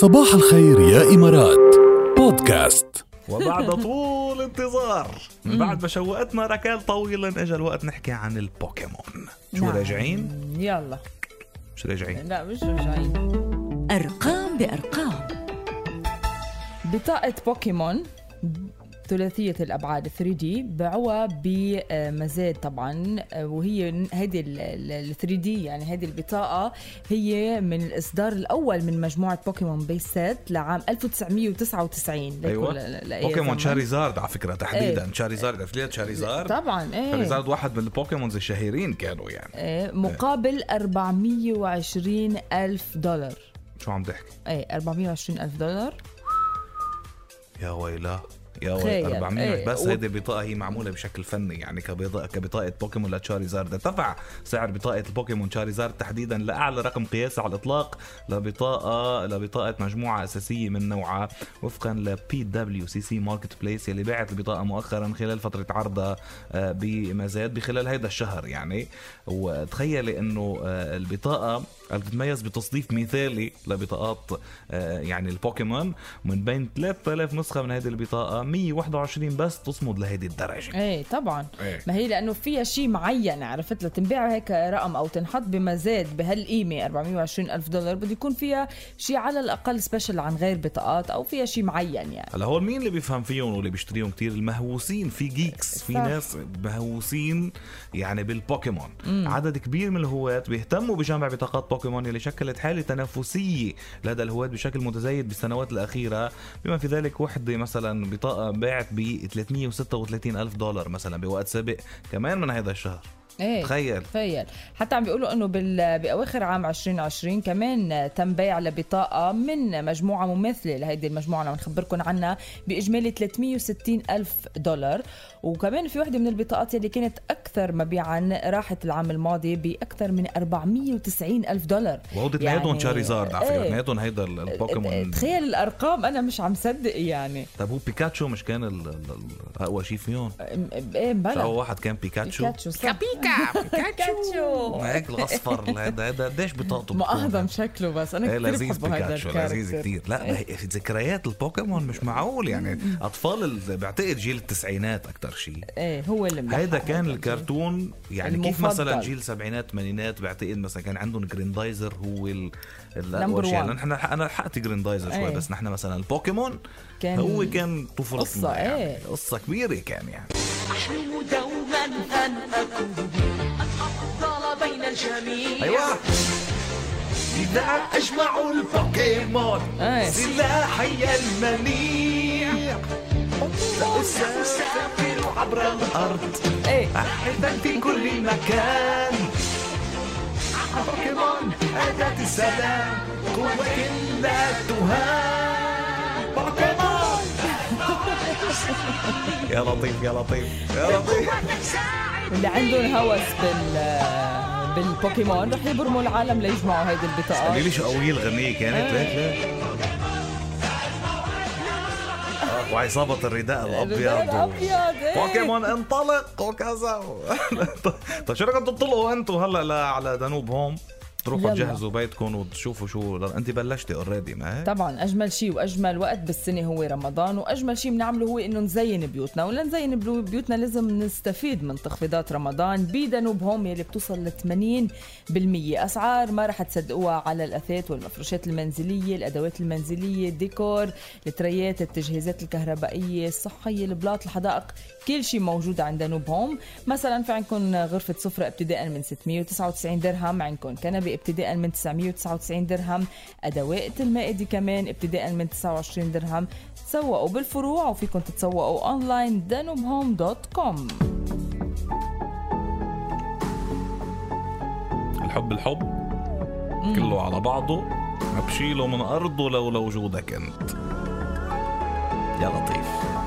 صباح الخير يا إمارات. بودكاست. وبعد طول انتظار من بعد ما شوقتنا ركال طويلا اجى الوقت نحكي عن البوكيمون. شو نعم. راجعين؟ يلا. مش راجعين؟ لا مش راجعين. أرقام بأرقام. بطاقة بوكيمون ثلاثية الأبعاد 3D باعوها بمزاد طبعا وهي هيدي ال 3D يعني هيدي البطاقة هي من الإصدار الأول من مجموعة بوكيمون base set لعام 1999 ليكون أيوه. بوكيمون. شاريزارد على فكرة تحديدا. شاريزارد عرفت ليه شاريزارد؟ طبعا إيه. شاريزارد واحد من ال Pokémons الشهيرين كانوا يعني. إيه مقابل 420 ألف دولار. شو عم تحكي؟ إيه 420 ألف دولار. يا ويلا يا تخيل. ويلا 400 إيه. بس و- هيدي البطاقه هي معمولة بشكل فني يعني كبطاقه كبطاقة بوكيمون لتشاريزارد ارتفع سعر بطاقة البوكيمون شاريزارد تحديدا لأعلى رقم قياسي على الإطلاق لبطاقه لبطاقة مجموعة أساسية من نوعها وفقا ل PWCC Marketplace يلي باعت البطاقة مؤخرا خلال فترة عرضها آه، بمزاد بخلال هيدا الشهر يعني وتخيلي إنه آه، البطاقة بتتميز بتصنيف مثالي لبطاقات آه، يعني البوكيمون من بين 3000 نسخة من هذه البطاقة 121 بس تصمد لهذه الدرجه إيه طبعا. إيه. ما هي لأنه فيها شيء معين عرفت لتنباع هيك رقم أو تنحط بمزاد بهالقيمة 420 ألف دولار بده يكون فيها شيء على الأقل special عن غير بطاقات أو فيها شيء معين يعني. هلا هول مين اللي بيفهم فيهم واللي بيشتريهم كتير؟ المهووسين. في geeks في صح. ناس مهووسين يعني بالبوكيمون. عدد كبير من الهواة بيهتموا بجمع بطاقات بوكيمون اللي شكلت حالة تنافسية لدى الهواة بشكل متزايد بالسنوات الأخيرة. بما في ذلك وحدة مثلا باعت ب 336 ألف دولار مثلا بوقت سابق كمان من هذا الشهر. إيه تخيل. تخيل. حتى عم بيقولوا إنه بال... بأواخر عام 2020 كمان تم بيع لبطاقة من مجموعة مماثلة. لهيدي المجموعة اللي عم نخبركم عنها بإجمالي 360 ألف دولار. وكمان في وحدة من البطاقات يلي كانت أكثر مبيعا راحت العام الماضي بأكثر من 490 ألف دولار. وهو اثنيناتهم يعني- شاريزارد على فكرة. إيه. اثنيناتهم هيدا ال- البوكيمون. تخيل الأرقام أنا مش عم صدق يعني. طيب هو بيكاتشو مش كان ال- ال- ال- أقوى شيء فيهم إيه بلا. واحد كان بيكاتشو؟ بيكاتشو بيكاتشو هيك الأصفر. هذا هذا قديش بطاقته؟ أهضم شكله بس. أنا إيه كثير لذيذ بحبه هذا بيكاتشو لذيذ. كتير. لا ذكريات البوكيمون مش معقول يعني. أطفال ال- بعتقد جيل التسعينات أكثر شيء. إيه هو اللي هيدا كان الكرتون. يعني كيف. مثلا جيل سبعينات ثمانينات؟ بعتقد مثلا كان عندهم جريندايزر هو ال الاقوى Number شيء. يعني نحن أنا لحقت جريندايزر شوي إيه. بس نحن مثلا البوكيمون كان هو كان طفولتنا قصة، يعني. إيه. قصة كبيرة كان يعني. أحلم دوما أن أكون الأفضل بين الجميع. أيوه. إذا أجمعوا البوكيمون. سلاحي المنيع. سأسافر عبر الأرض. أحبا في كل مكان. بوكيمون أداة السلام. قوة لا تهان. بوكيمون. يا لطيف يا لطيف يا لطيف. اللي عندهم هوس بال بالبوكيمون رح يبرموا العالم ليجمعوا هيدي قولي البطاقات لي شو قوية الغنية كانت ليك ليك وعصابة الرداء الأبيض. الأبيض إيه. بوكيمون انطلق وكذا. طيب شو رايكم تنطلقوا أنتم هلا لا على دانوب هوم تروحوا. تجهزوا بيتكم وتشوفوا شو انت بلشتي already ما هيك؟ طبعا أجمل شيء وأجمل وقت بالسنة هو رمضان وأجمل شيء بنعمله هو إنه نزين بيوتنا ولنزين بيوتنا لازم نستفيد من تخفيضات رمضان بدانوب هوم يلي بتوصل ل 80% أسعار ما رح تصدقوها على الاثاث والمفروشات المنزلية الأدوات المنزلية الديكور الثريات التجهيزات الكهربائية الصحيه البلاط الحدائق كل شيء موجود عند دانوب هوم مثلا في عندكم غرفة سفرة ابتداء من 699 درهم عندكم كنبة ابتداء من 999 درهم ادوات المائده كمان ابتداء من 29 درهم. تسوقوا بالفروع وفيكم تتسوقوا online Danube Home dot com. الحب الحب. كله على بعضه. ما بشيله من أرضه لولا وجودك أنت. يا لطيف.